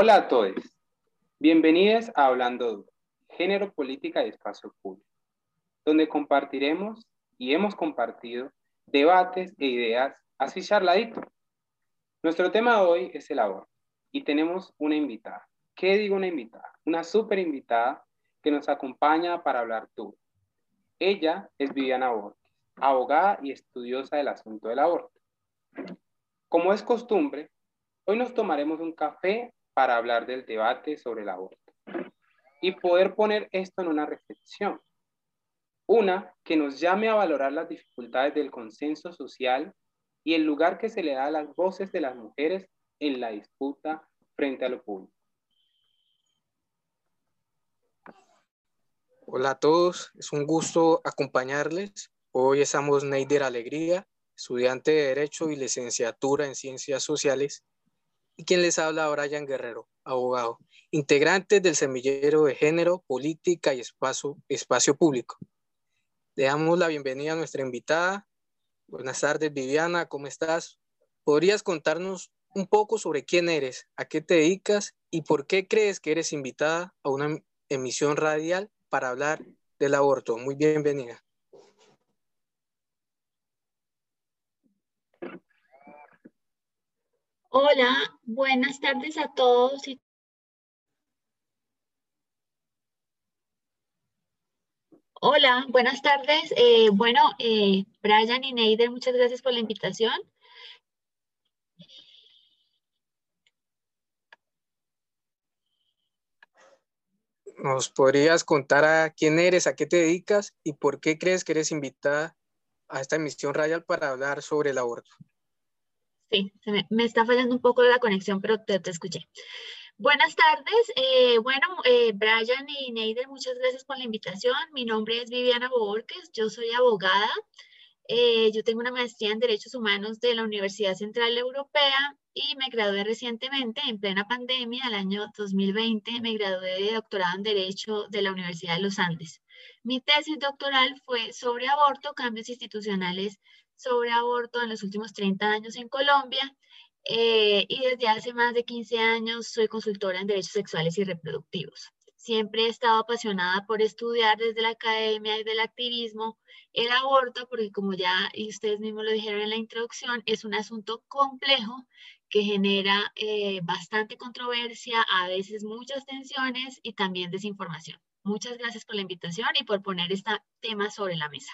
Hola a todos. Bienvenidos a Hablando Duro, Género, Política y Espacio Público, donde compartiremos y hemos compartido debates e ideas así charladito. Nuestro tema de hoy es el aborto y tenemos una invitada. ¿Qué digo una invitada? Una súper invitada que nos acompaña para hablar tú. Ella es Viviana Borges, abogada y estudiosa del asunto del aborto. Como es costumbre, hoy nos tomaremos un café para hablar del debate sobre el aborto y poder poner esto en una reflexión. Una que nos llame a valorar las dificultades del consenso social y el lugar que se le da a las voces de las mujeres en la disputa frente a lo público. Hola a todos, es un gusto acompañarles. Hoy estamos Neider Alegría, estudiante de Derecho y licenciatura en Ciencias Sociales, y quien les habla Brian Guerrero, abogado, integrante del Semillero de Género, Política y Espacio, Espacio Público. Le damos la bienvenida a nuestra invitada. Buenas tardes, Viviana, ¿cómo estás? ¿Podrías contarnos un poco sobre quién eres, a qué te dedicas y por qué crees que eres invitada a una emisión radial para hablar del aborto. Muy bienvenida. Hola, buenas tardes a todos Hola, buenas tardes. Eh, bueno, eh, Brian y Neider, muchas gracias por la invitación. ¿Nos podrías contar a quién eres, a qué te dedicas y por qué crees que eres invitada a esta emisión radial para hablar sobre el aborto? Sí, me, está fallando un poco la conexión, pero te, escuché. Buenas tardes. Eh, bueno, eh, Brian y Neider, muchas gracias por la invitación. Mi nombre es Viviana Borges, yo soy abogada. Eh, yo tengo una maestría en Derechos Humanos de la Universidad Central Europea y me gradué recientemente, en plena pandemia, el año 2020, me gradué de doctorado en Derecho de la Universidad de los Andes. Mi tesis doctoral fue sobre aborto, cambios institucionales sobre aborto en los últimos 30 años en Colombia eh, y desde hace más de 15 años soy consultora en derechos sexuales y reproductivos. Siempre he estado apasionada por estudiar desde la academia y del activismo el aborto, porque como ya ustedes mismos lo dijeron en la introducción, es un asunto complejo que genera eh, bastante controversia, a veces muchas tensiones y también desinformación. Muchas gracias por la invitación y por poner este tema sobre la mesa.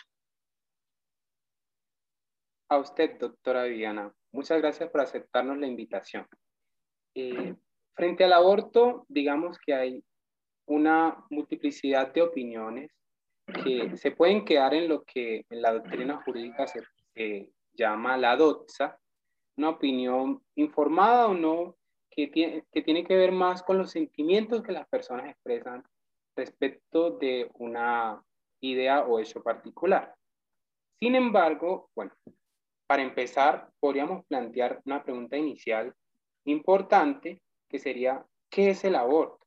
A usted, doctora Viviana, muchas gracias por aceptarnos la invitación. Eh, frente al aborto, digamos que hay una multiplicidad de opiniones que se pueden quedar en lo que en la doctrina jurídica se llama la doxa, una opinión informada o no, que tiene, que tiene que ver más con los sentimientos que las personas expresan respecto de una idea o hecho particular. Sin embargo, bueno, para empezar, podríamos plantear una pregunta inicial importante que sería, ¿qué es el aborto?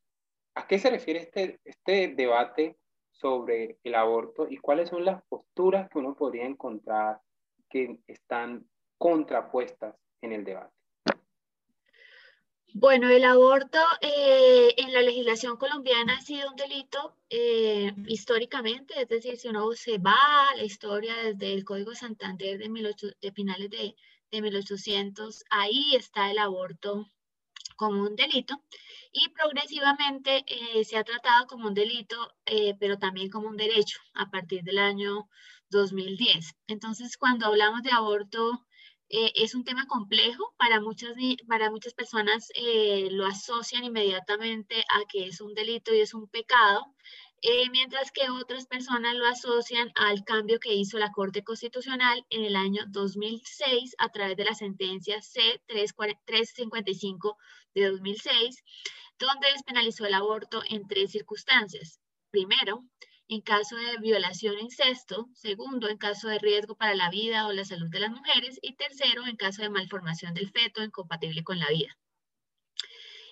¿A qué se refiere este, este debate sobre el aborto y cuáles son las posturas que uno podría encontrar que están contrapuestas en el debate? Bueno, el aborto eh, en la legislación colombiana ha sido un delito eh, históricamente, es decir, si uno se va a la historia desde el Código Santander de, de finales de, de 1800, ahí está el aborto como un delito y progresivamente eh, se ha tratado como un delito, pero también como un derecho a partir del año 2010. Entonces, cuando hablamos de aborto, eh, es un tema complejo. Para muchas, para muchas personas lo asocian inmediatamente a que es un delito y es un pecado. mientras que otras personas lo asocian al cambio que hizo la Corte Constitucional en el año 2006 a través de la sentencia C-355 de 2006, donde despenalizó el aborto en tres circunstancias. Primero, en caso de violación o incesto, segundo, en caso de riesgo para la vida o la salud de las mujeres y tercero, en caso de malformación del feto incompatible con la vida.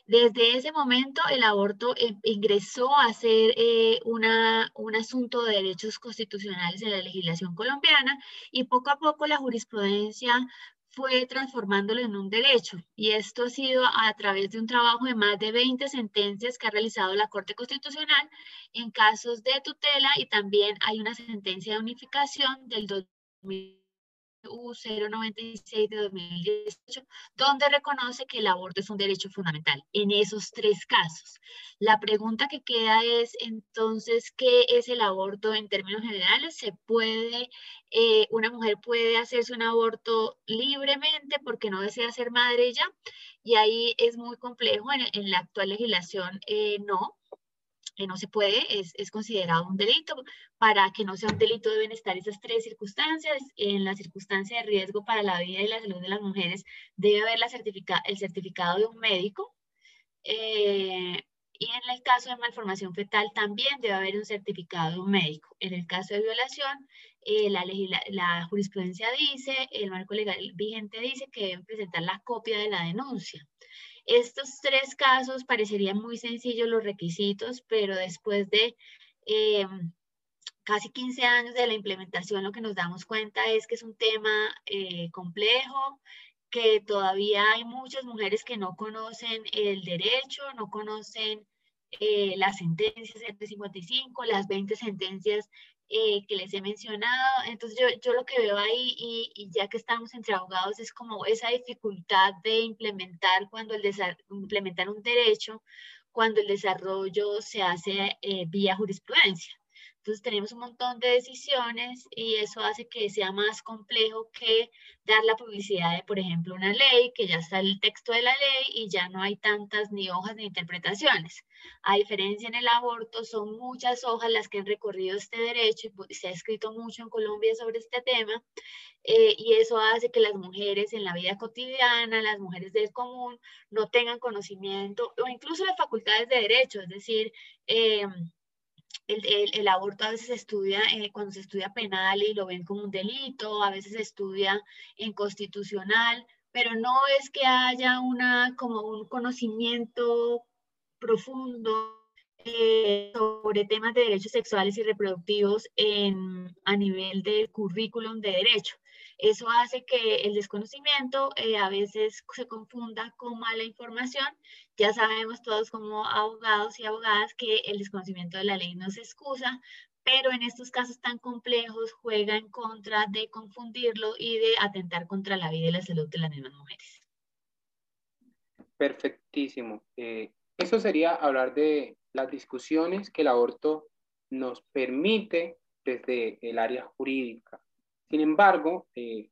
Desde ese momento, el aborto eh, ingresó a ser eh, una, un asunto de derechos constitucionales en la legislación colombiana y poco a poco la jurisprudencia fue transformándolo en un derecho. Y esto ha sido a través de un trabajo de más de 20 sentencias que ha realizado la Corte Constitucional en casos de tutela y también hay una sentencia de unificación del 2000 U096 de 2018, donde reconoce que el aborto es un derecho fundamental en esos tres casos. La pregunta que queda es entonces, ¿qué es el aborto en términos generales? ¿Se puede, eh, una mujer puede hacerse un aborto libremente porque no desea ser madre ya? Y ahí es muy complejo, en, la actual legislación eh, no, que no se puede, es, es, considerado un delito. Para que no sea un delito deben estar esas tres circunstancias. En la circunstancia de riesgo para la vida y la salud de las mujeres debe haber la certifica, el certificado de un médico. Eh, y en el caso de malformación fetal también debe haber un certificado de un médico. En el caso de violación, eh, la, la, jurisprudencia dice, el marco legal vigente dice que deben presentar la copia de la denuncia. Estos tres casos parecerían muy sencillos los requisitos, pero después de eh, casi 15 años de la implementación, lo que nos damos cuenta es que es un tema eh, complejo, que todavía hay muchas mujeres que no conocen el derecho, no conocen eh, las sentencias de 55, las 20 sentencias eh, que les he mencionado. Entonces yo, yo lo que veo ahí, y, y, ya que estamos entre abogados, es como esa dificultad de implementar, cuando el implementar un derecho cuando el desarrollo se hace eh, vía jurisprudencia. Entonces tenemos un montón de decisiones y eso hace que sea más complejo que dar la publicidad de, por ejemplo, una ley, que ya está el texto de la ley y ya no hay tantas ni hojas ni interpretaciones. A diferencia en el aborto, son muchas hojas las que han recorrido este derecho y se ha escrito mucho en Colombia sobre este tema. Eh, y eso hace que las mujeres en la vida cotidiana, las mujeres del común, no tengan conocimiento o incluso las facultades de derecho, es decir, eh, el, aborto a veces se estudia, eh, cuando se estudia penal y lo ven como un delito, a veces se estudia en constitucional, pero no es que haya una, como un conocimiento profundo eh, sobre temas de derechos sexuales y reproductivos en, a nivel del currículum de derecho. Eso hace que el desconocimiento eh, a veces se confunda con mala información. Ya sabemos todos como abogados y abogadas que el desconocimiento de la ley no se excusa, pero en estos casos tan complejos juega en contra de confundirlo y de atentar contra la vida y la salud de las mismas mujeres. Perfectísimo. Eh, eso sería hablar de las discusiones que el aborto nos permite desde el área jurídica. Sin embargo, eh,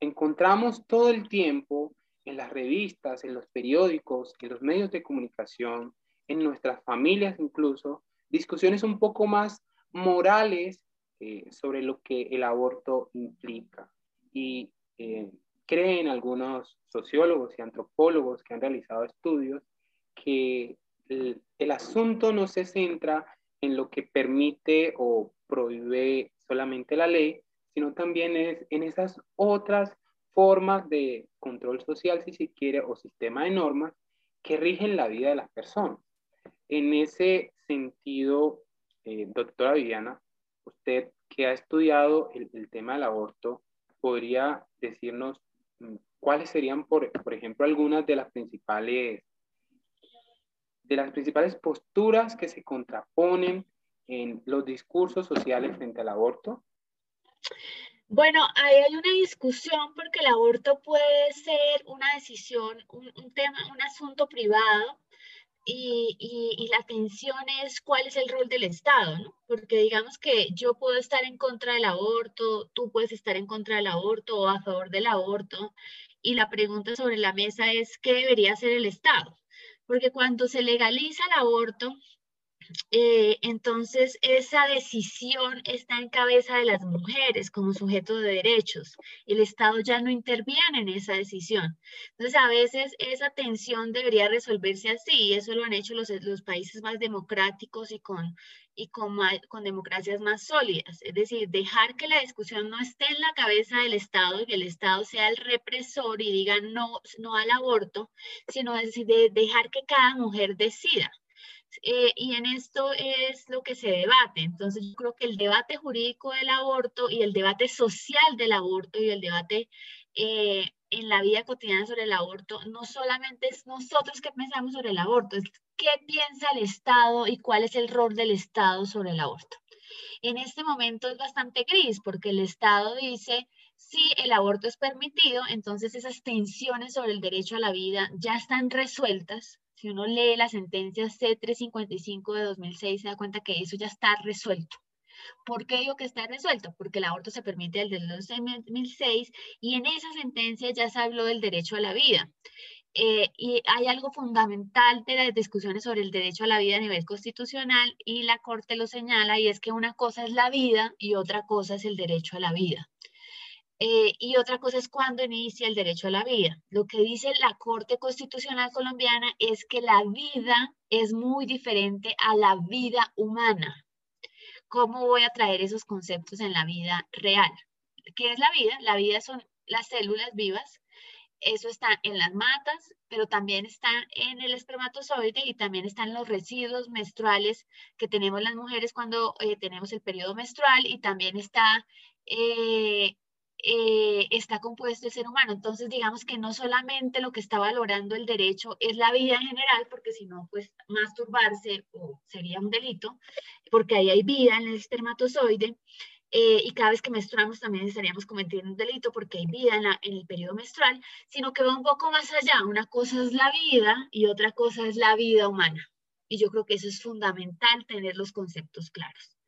encontramos todo el tiempo en las revistas, en los periódicos, en los medios de comunicación, en nuestras familias incluso, discusiones un poco más morales eh, sobre lo que el aborto implica. Y eh, creen algunos sociólogos y antropólogos que han realizado estudios que el asunto no se centra en lo que permite o prohíbe solamente la ley, sino también es en esas otras formas de control social, si se quiere, o sistema de normas que rigen la vida de las personas. En ese sentido, eh, doctora Viviana, usted que ha estudiado el, tema del aborto, podría decirnos mm, cuáles serían, por, por ejemplo, algunas de las principales de las principales posturas que se contraponen en los discursos sociales frente al aborto? Bueno, ahí hay una discusión porque el aborto puede ser una decisión, un, tema, un asunto privado y, y, la tensión es cuál es el rol del Estado, ¿no? Porque digamos que yo puedo estar en contra del aborto, tú puedes estar en contra del aborto o a favor del aborto y la pregunta sobre la mesa es qué debería hacer el Estado. Porque cuando se legaliza el aborto, eh, entonces esa decisión está en cabeza de las mujeres como sujeto de derechos. El Estado ya no interviene en esa decisión. Entonces a veces esa tensión debería resolverse así y eso lo han hecho los, países más democráticos y con democracias más sólidas. Es decir, dejar que la discusión no esté en la cabeza del Estado y que el Estado sea el represor y diga no, no al aborto, sino decir, de dejar que cada mujer decida. Eh, y en esto es lo que se debate. Entonces yo creo que el debate jurídico del aborto y el debate social del aborto y el debate eh, en la vida cotidiana sobre el aborto no solamente es nosotros que pensamos sobre el aborto, es qué piensa el Estado y cuál es el rol del Estado sobre el aborto. En este momento es bastante gris porque el Estado dice, si el aborto es permitido, entonces esas tensiones sobre el derecho a la vida ya están resueltas. Si uno lee la sentencia C355 de 2006, se da cuenta que eso ya está resuelto. ¿Por qué digo que está resuelto? Porque el aborto se permite desde el 2006 y en esa sentencia ya se habló del derecho a la vida. Eh, y hay algo fundamental de las discusiones sobre el derecho a la vida a nivel constitucional y la Corte lo señala y es que una cosa es la vida y otra cosa es el derecho a la vida. Eh, y otra cosa es cuando inicia el derecho a la vida. Lo que dice la Corte Constitucional colombiana es que la vida es muy diferente a la vida humana. ¿Cómo voy a traer esos conceptos en la vida real? ¿Qué es la vida? La vida son las células vivas. Eso está en las matas, pero también está en el espermatozoide y también están los residuos menstruales que tenemos las mujeres cuando eh, tenemos el periodo menstrual y también está eh, eh, está compuesto el ser humano. Entonces, digamos que no solamente lo que está valorando el derecho es la vida en general, porque si no, pues masturbarse sería un delito, porque ahí hay vida en el espermatozoide. Eh, y cada vez que menstruamos también estaríamos cometiendo un delito porque hay vida en, en el periodo menstrual, sino que va un poco más allá. Una cosa es la vida y otra cosa es la vida humana. Y yo creo que eso es fundamental tener los conceptos claros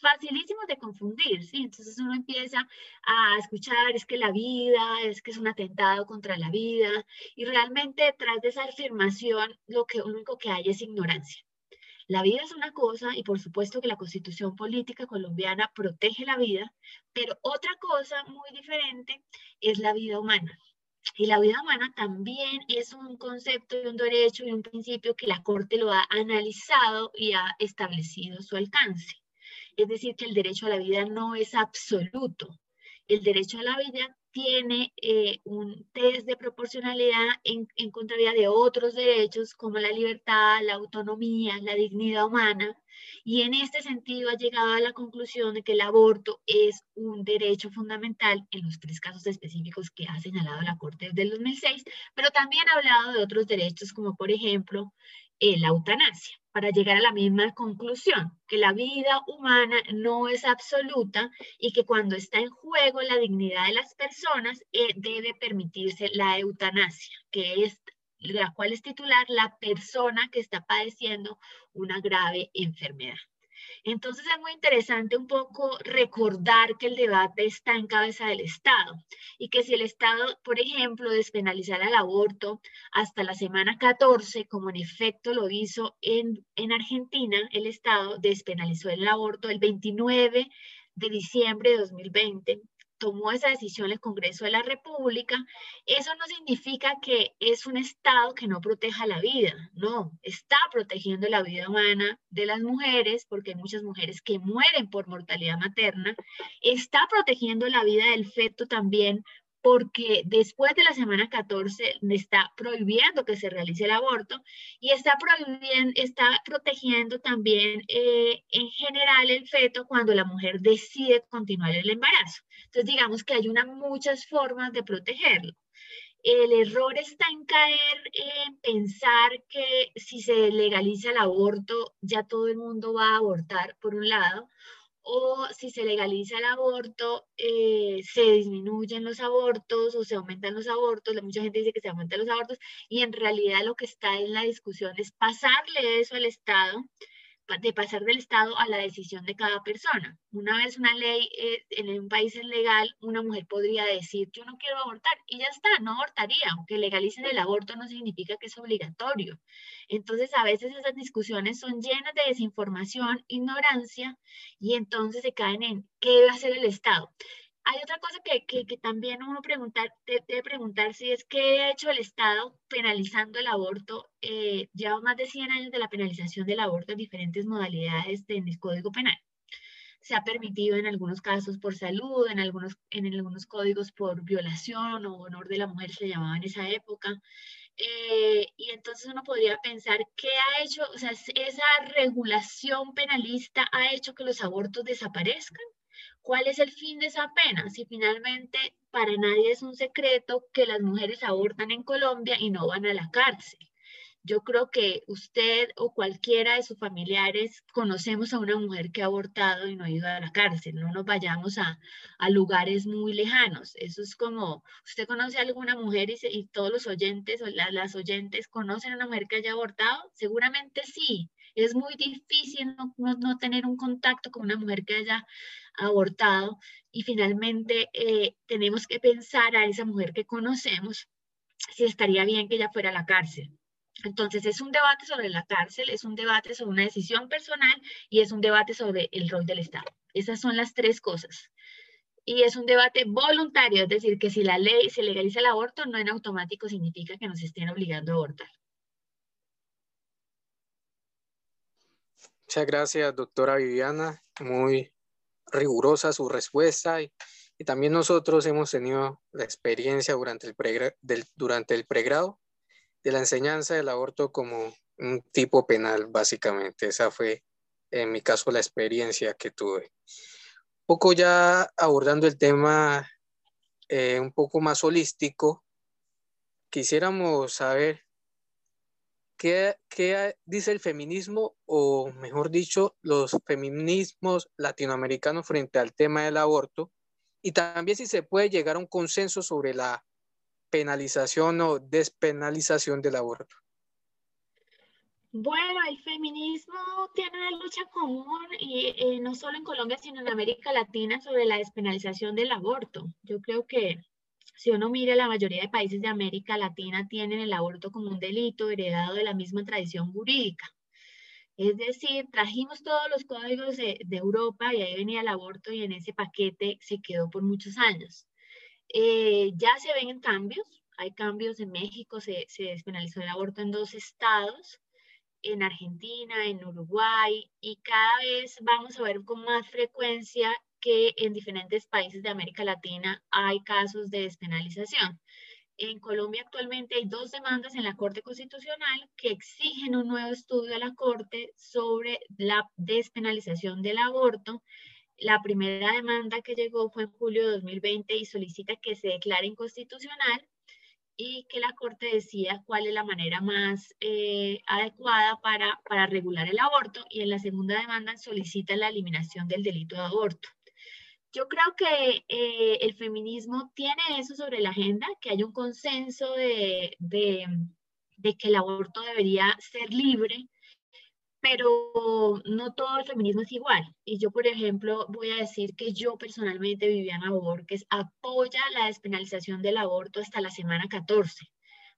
facilísimos de confundir, ¿sí? Entonces uno empieza a escuchar, es que la vida, es que es un atentado contra la vida, y realmente detrás de esa afirmación lo que único que hay es ignorancia. La vida es una cosa y por supuesto que la constitución política colombiana protege la vida, pero otra cosa muy diferente es la vida humana. Y la vida humana también es un concepto y un derecho y un principio que la Corte lo ha analizado y ha establecido su alcance. Es decir, que el derecho a la vida no es absoluto. El derecho a la vida tiene eh, un test de proporcionalidad en, en de otros derechos como la libertad, la autonomía, la dignidad humana. Y en este sentido ha llegado a la conclusión de que el aborto es un derecho fundamental en los tres casos específicos que ha señalado la Corte desde el 2006, pero también ha hablado de otros derechos como por ejemplo eh, la eutanasia para llegar a la misma conclusión, que la vida humana no es absoluta y que cuando está en juego la dignidad de las personas eh, debe permitirse la eutanasia, que es la cual es titular la persona que está padeciendo una grave enfermedad. Entonces es muy interesante un poco recordar que el debate está en cabeza del Estado y que si el Estado, por ejemplo, despenalizara el aborto hasta la semana 14, como en efecto lo hizo en, en Argentina, el Estado despenalizó el aborto el 29 de diciembre de 2020 tomó esa decisión el Congreso de la República, eso no significa que es un Estado que no proteja la vida, no, está protegiendo la vida humana de las mujeres, porque hay muchas mujeres que mueren por mortalidad materna, está protegiendo la vida del feto también porque después de la semana 14 está prohibiendo que se realice el aborto y está, prohibiendo, está protegiendo también eh, en general el feto cuando la mujer decide continuar el embarazo. Entonces digamos que hay una, muchas formas de protegerlo. El error está en caer en pensar que si se legaliza el aborto ya todo el mundo va a abortar, por un lado, o si se legaliza el aborto, eh, se disminuyen los abortos o se aumentan los abortos. Mucha gente dice que se aumentan los abortos y en realidad lo que está en la discusión es pasarle eso al Estado de pasar del Estado a la decisión de cada persona. Una vez una ley eh, en un país es legal, una mujer podría decir, yo no quiero abortar y ya está, no abortaría. Aunque legalicen el aborto no significa que es obligatorio. Entonces a veces esas discusiones son llenas de desinformación, ignorancia y entonces se caen en qué debe hacer el Estado hay otra cosa que, que, también uno preguntar, debe preguntar si es qué ha hecho el Estado penalizando el aborto. Eh, lleva más de 100 años de la penalización del aborto en diferentes modalidades en el Código Penal. Se ha permitido en algunos casos por salud, en algunos, en algunos códigos por violación o honor de la mujer se llamaba en esa época. Eh, y entonces uno podría pensar qué ha hecho, o sea, esa regulación penalista ha hecho que los abortos desaparezcan ¿Cuál es el fin de esa pena? Si finalmente para nadie es un secreto que las mujeres abortan en Colombia y no van a la cárcel. Yo creo que usted o cualquiera de sus familiares conocemos a una mujer que ha abortado y no ha ido a la cárcel. No nos vayamos a, lugares muy lejanos. Eso es como, usted conoce a alguna mujer y, todos los oyentes o las oyentes conocen a una mujer que haya abortado. Seguramente sí. Es muy difícil no, tener un contacto con una mujer que haya abortado y finalmente eh, tenemos que pensar a esa mujer que conocemos si estaría bien que ella fuera a la cárcel. Entonces es un debate sobre la cárcel, es un debate sobre una decisión personal y es un debate sobre el rol del Estado. Esas son las tres cosas. Y es un debate voluntario, es decir, que si la ley se legaliza el aborto, no en automático significa que nos estén obligando a abortar. Muchas gracias, doctora Viviana. Muy rigurosa su respuesta y, también nosotros hemos tenido la experiencia durante el, durante el pregrado de la enseñanza del aborto como un tipo penal, básicamente. Esa fue, en mi caso, la experiencia que tuve. Un poco ya abordando el tema eh, un poco más holístico, quisiéramos saber qué, qué dice el feminismo, o mejor dicho, los feminismos latinoamericanos frente al tema del aborto, y también si se puede llegar a un consenso sobre la penalización o despenalización del aborto? Bueno, el feminismo tiene una lucha común y eh, no solo en Colombia, sino en América Latina sobre la despenalización del aborto. Yo creo que si uno mira, la mayoría de países de América Latina tienen el aborto como un delito heredado de la misma tradición jurídica. Es decir, trajimos todos los códigos de, Europa y ahí venía el aborto y en ese paquete se quedó por muchos años. Eh, ya se ven cambios, hay cambios en México, se, se despenalizó el aborto en dos estados, en Argentina, en Uruguay, y cada vez vamos a ver con más frecuencia que en diferentes países de América Latina hay casos de despenalización. En Colombia actualmente hay dos demandas en la Corte Constitucional que exigen un nuevo estudio a la Corte sobre la despenalización del aborto la primera demanda que llegó fue en julio de 2020 y solicita que se declare inconstitucional y que la Corte decida cuál es la manera más eh, adecuada para, para regular el aborto. Y en la segunda demanda solicita la eliminación del delito de aborto. Yo creo que eh, el feminismo tiene eso sobre la agenda, que hay un consenso de, de, de que el aborto debería ser libre, pero no todo el feminismo es igual. Y yo, por ejemplo, voy a decir que yo personalmente, Viviana Borges, apoya la despenalización del aborto hasta la semana 14.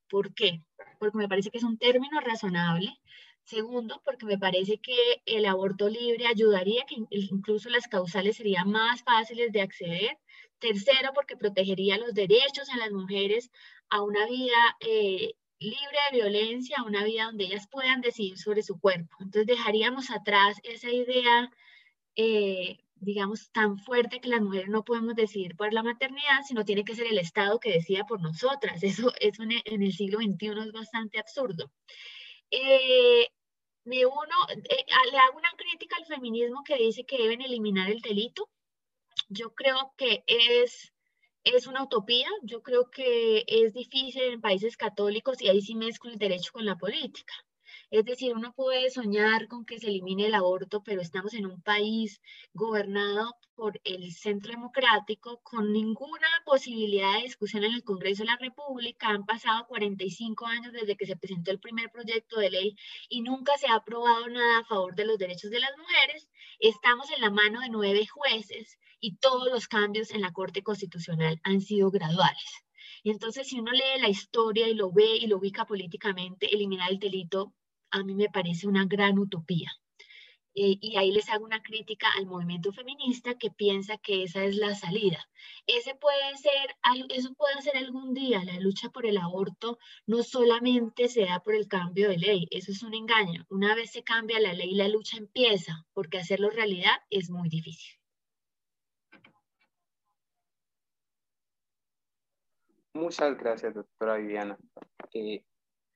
¿Por qué? Porque me parece que es un término razonable. Segundo, porque me parece que el aborto libre ayudaría, que incluso las causales serían más fáciles de acceder. Tercero, porque protegería los derechos de las mujeres a una vida eh, libre de violencia, una vida donde ellas puedan decidir sobre su cuerpo. Entonces dejaríamos atrás esa idea, eh, digamos, tan fuerte que las mujeres no podemos decidir por la maternidad, sino tiene que ser el Estado que decida por nosotras. Eso, eso en el siglo XXI es bastante absurdo. Eh, me uno, eh, le hago una crítica al feminismo que dice que deben eliminar el delito. Yo creo que es es una utopía. Yo creo que es difícil en países católicos y ahí sí mezclo el derecho con la política. Es decir, uno puede soñar con que se elimine el aborto, pero estamos en un país gobernado por el centro democrático con ninguna posibilidad de discusión en el Congreso de la República. Han pasado 45 años desde que se presentó el primer proyecto de ley y nunca se ha aprobado nada a favor de los derechos de las mujeres. Estamos en la mano de nueve jueces y todos los cambios en la Corte Constitucional han sido graduales. entonces, si uno lee la historia y lo ve y lo ubica políticamente, eliminar el delito a mí me parece una gran utopía. Eh, y ahí les hago una crítica al movimiento feminista que piensa que esa es la salida. Ese puede ser, eso puede ser algún día, la lucha por el aborto no solamente se da por el cambio de ley, eso es un engaño. Una vez se cambia la ley, la lucha empieza, porque hacerlo realidad es muy difícil. Muchas gracias, doctora Viviana. Eh,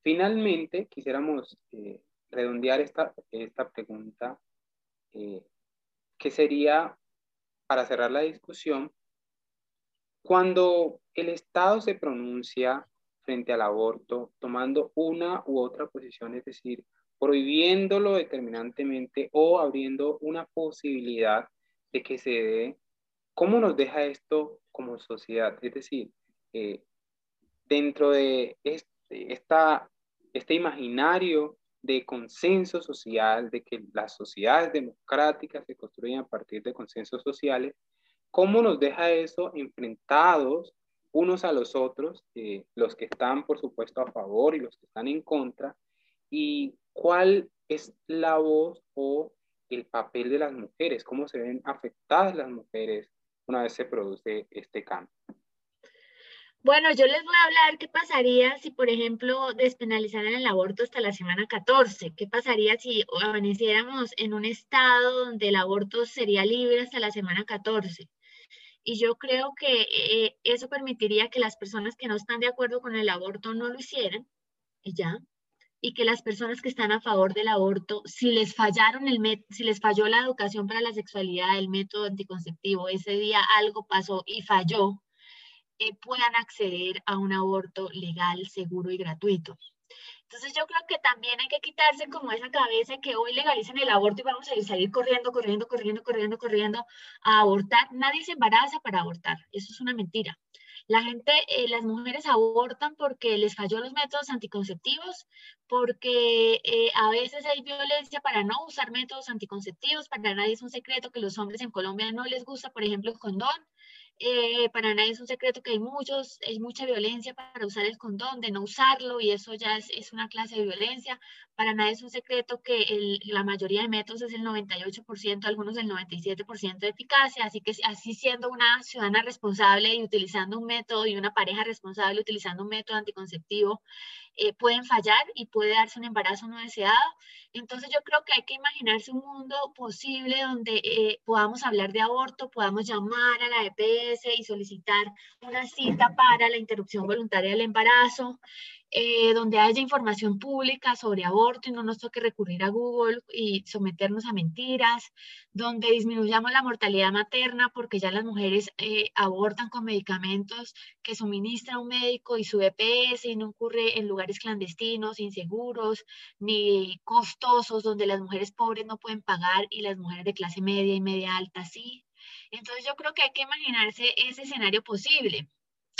Finalmente, quisiéramos eh, redondear esta, esta pregunta, eh, que sería para cerrar la discusión, cuando el Estado se pronuncia frente al aborto, tomando una u otra posición, es decir, prohibiéndolo determinantemente o abriendo una posibilidad de que se dé, ¿cómo nos deja esto como sociedad? Es decir, eh, dentro de este, esta, este imaginario de consenso social, de que las sociedades democráticas se construyen a partir de consensos sociales, ¿cómo nos deja eso enfrentados unos a los otros, eh, los que están, por supuesto, a favor y los que están en contra? ¿Y cuál es la voz o el papel de las mujeres? ¿Cómo se ven afectadas las mujeres una vez se produce este cambio? Bueno, yo les voy a hablar qué pasaría si, por ejemplo, despenalizaran el aborto hasta la semana 14. ¿Qué pasaría si amaneciéramos en un estado donde el aborto sería libre hasta la semana 14? Y yo creo que eh, eso permitiría que las personas que no están de acuerdo con el aborto no lo hicieran, y ya, y que las personas que están a favor del aborto, si les fallaron el si les falló la educación para la sexualidad, el método anticonceptivo, ese día algo pasó y falló, eh, puedan acceder a un aborto legal, seguro y gratuito. Entonces yo creo que también hay que quitarse como esa cabeza que hoy legalizan el aborto y vamos a salir corriendo, corriendo, corriendo, corriendo, corriendo a abortar. Nadie se embaraza para abortar. Eso es una mentira. La gente, eh, las mujeres abortan porque les falló los métodos anticonceptivos, porque eh, a veces hay violencia para no usar métodos anticonceptivos. Para nadie es un secreto que los hombres en Colombia no les gusta, por ejemplo, el condón. Eh, para nadie es un secreto que hay muchos, hay mucha violencia para usar el condón, de no usarlo, y eso ya es, es una clase de violencia. Para nadie es un secreto que el, la mayoría de métodos es el 98%, algunos el 97% de eficacia, así que así siendo una ciudadana responsable y utilizando un método y una pareja responsable utilizando un método anticonceptivo, eh, pueden fallar y puede darse un embarazo no deseado. Entonces yo creo que hay que imaginarse un mundo posible donde eh, podamos hablar de aborto, podamos llamar a la EPS y solicitar una cita para la interrupción voluntaria del embarazo, eh, donde haya información pública sobre aborto y no nos toque recurrir a Google y someternos a mentiras, donde disminuyamos la mortalidad materna porque ya las mujeres eh, abortan con medicamentos que suministra un médico y su EPS y no ocurre en lugares clandestinos, inseguros, ni costosos, donde las mujeres pobres no pueden pagar y las mujeres de clase media y media alta sí. Entonces yo creo que hay que imaginarse ese escenario posible.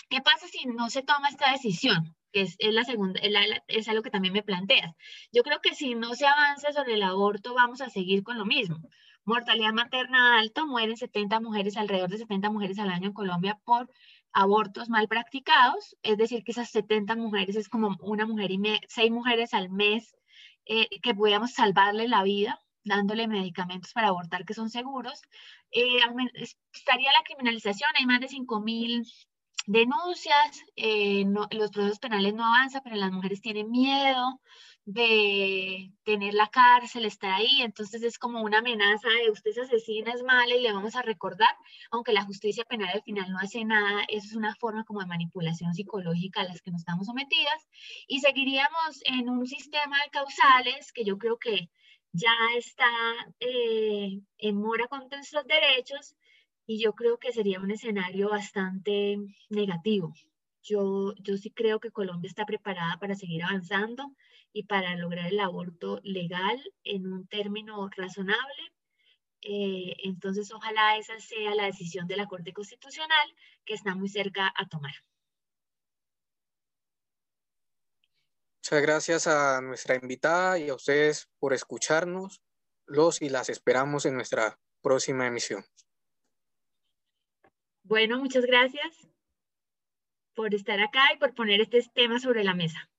¿Qué pasa si no se toma esta decisión? Que es, la segunda, es algo que también me planteas. Yo creo que si no se avanza sobre el aborto, vamos a seguir con lo mismo. Mortalidad materna alto, mueren 70 mujeres, alrededor de 70 mujeres al año en Colombia por abortos mal practicados, es decir, que esas 70 mujeres es como una mujer y seis mujeres al mes eh, que podíamos salvarle la vida dándole medicamentos para abortar que son seguros. Eh, estaría la criminalización, hay más de 5 mil denuncias, eh, los procesos penales no avanzan, pero las mujeres tienen miedo de tener la cárcel, estar ahí, entonces es como una amenaza de usted es asesina, es mala y le vamos a recordar, aunque la justicia penal al final no hace nada, eso es una forma como de manipulación psicológica a las que nos estamos sometidas. Y seguiríamos en un sistema de causales que yo creo que ya está eh, en mora contra nuestros derechos y yo creo que sería un escenario bastante negativo. Yo, yo sí creo que Colombia está preparada para seguir avanzando y para lograr el aborto legal en un término razonable. Eh, entonces, ojalá esa sea la decisión de la Corte Constitucional que está muy cerca a tomar. Muchas gracias a nuestra invitada y a ustedes por escucharnos. Los y las esperamos en nuestra próxima emisión. Bueno, muchas gracias por estar acá y por poner este tema sobre la mesa.